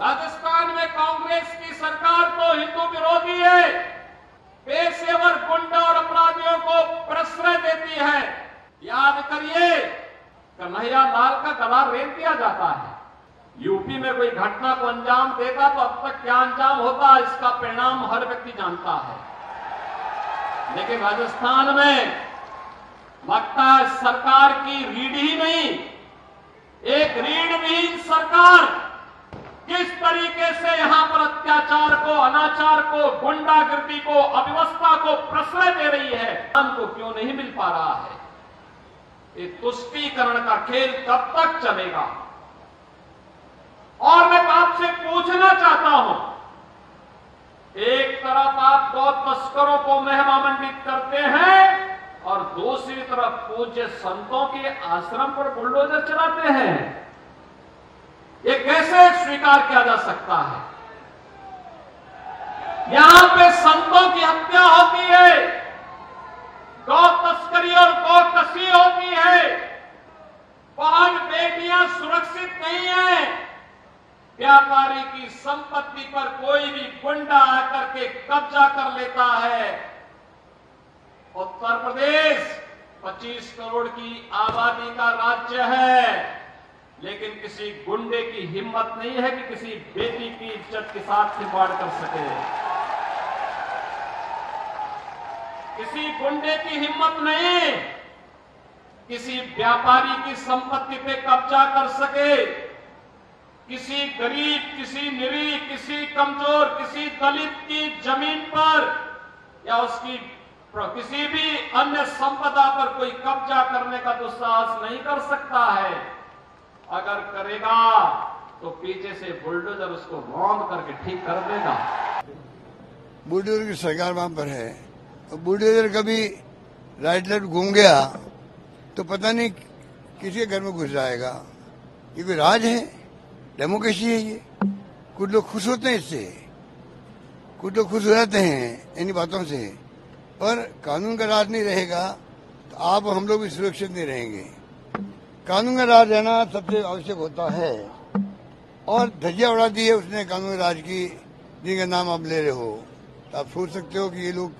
राजस्थान में कांग्रेस की सरकार तो हिंदू विरोधी है। पेशेवर गुंडा और अपराधियों को प्रश्रय देती है। याद करिए, कन्हैया लाल का गला रेत दिया जाता है। यूपी में कोई घटना को अंजाम देगा तो अब तक क्या अंजाम होता इसका परिणाम हर व्यक्ति जानता है। लेकिन राजस्थान में लगता है सरकार की रीढ़ ही नहीं, एक रीढ़विहीन सरकार किस तरीके से यहाँ पर अत्याचार को, अनाचार को, गुंडागर्दी को, अव्यवस्था को प्रश्रय दे रही है? हमको क्यों नहीं मिल पा रहा है? ये तुष्टीकरण का खेल कब तक चलेगा? और मैं आपसे पूछना चाहता हूँ, एक तरफ़ आप गौ तस्करों को महिमा मंडित करते हैं और दूसरी तरफ़ पूज्य संतों के आश्रम पर बुलडोजर चलाते हैं। ये कैसे स्वीकार किया जा सकता है? यहाँ पे संतों की हत्या होती है। गौ तस्करी और गौ कसी होती है। बहन बेटियाँ सुरक्षित नहीं है। व्यापारी की संपत्ति पर कोई भी गुंडा आकर के कब्जा कर लेता है। उत्तर प्रदेश 25 करोड़ की आबादी का राज्य है। लेकिन किसी गुंडे की हिम्मत नहीं है कि किसी बेटी की इज़्ज़त के साथ खिलवाड़ कर सके। किसी गुंडे की हिम्मत नहीं, किसी व्यापारी की संपत्ति पे कब्जा कर सके। किसी गरीब, किसी निरीह, किसी कमज़ोर, किसी दलित की ज़मीन पर या उसकी किसी भी अन्य संपदा पर कोई कब्जा करने का दुस्साहस नहीं कर सकता है। अगर करेगा तो पीछे से बुलडोजर उसको रौंद करके ठीक कर देगा। बुलडोजर की सरकार वहाँ पर है। और बुलडोजर कभी राइट लेफ़्ट घूम गया तो पता नहीं किसी घर में घुस जाएगा। ये कोई राज है, डेमोक्रेसी है ये। कुछ लोग खुश होते हैं इससे। कुछ लोग खुश हो जाते हैं इन बातों से। पर कानून का राज नहीं रहेगा तो आप हम लोग भी सुरक्षित नहीं रहेंगे। कानून का राज रहना सबसे आवश्यक होता है। और धज्जिया उड़ा दी है उसने कानून राज की, जिनका नाम आप ले रहे हो। तो आप सोच सकते हो कि ये लोग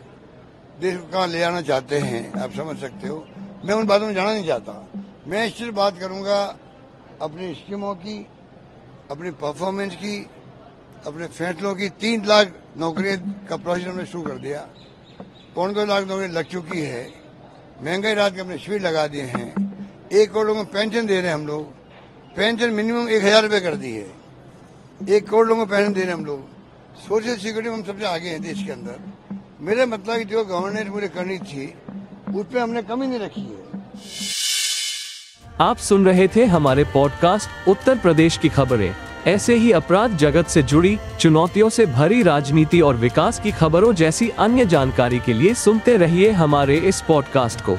देश को कहाँ ले जाना चाहते हैं, आप समझ सकते हो। मैं उन बातों में जाना नहीं चाहता। मैं सिर्फ़ बात करूँगा अपनी स्कीमों की, अपनी परफॉर्मेंस की, अपने फैसलों की। तीन लाख नौकरी का प्रोसेस हमने शुरू कर दिया। पौन दो लाख नौकरी लग चुकी है। महँगाई रात के अपने शिविर लगा दिए हैं। एक करोड़ लोगों को पेंशन दे रहे हैं हम लोग। पेंशन मिनिमम एक हज़ार रुपये कर दी है। एक करोड़ लोगों को पेंशन दे रहे हैं हम लोग। सोशल सिक्योरिटी हम सबसे आगे हैं देश के अंदर। मेरे मतलब की जो गवर्नेंस मुझे करनी थी, उस पर हमने कमी नहीं रखी है। आप सुन रहे थे हमारे पॉडकास्ट उत्तर प्रदेश की खबरें। ऐसे ही अपराध जगत से जुड़ी, चुनौतियों से भरी राजनीति और विकास की खबरों जैसी अन्य जानकारी के लिए सुनते रहिए हमारे इस पॉडकास्ट को।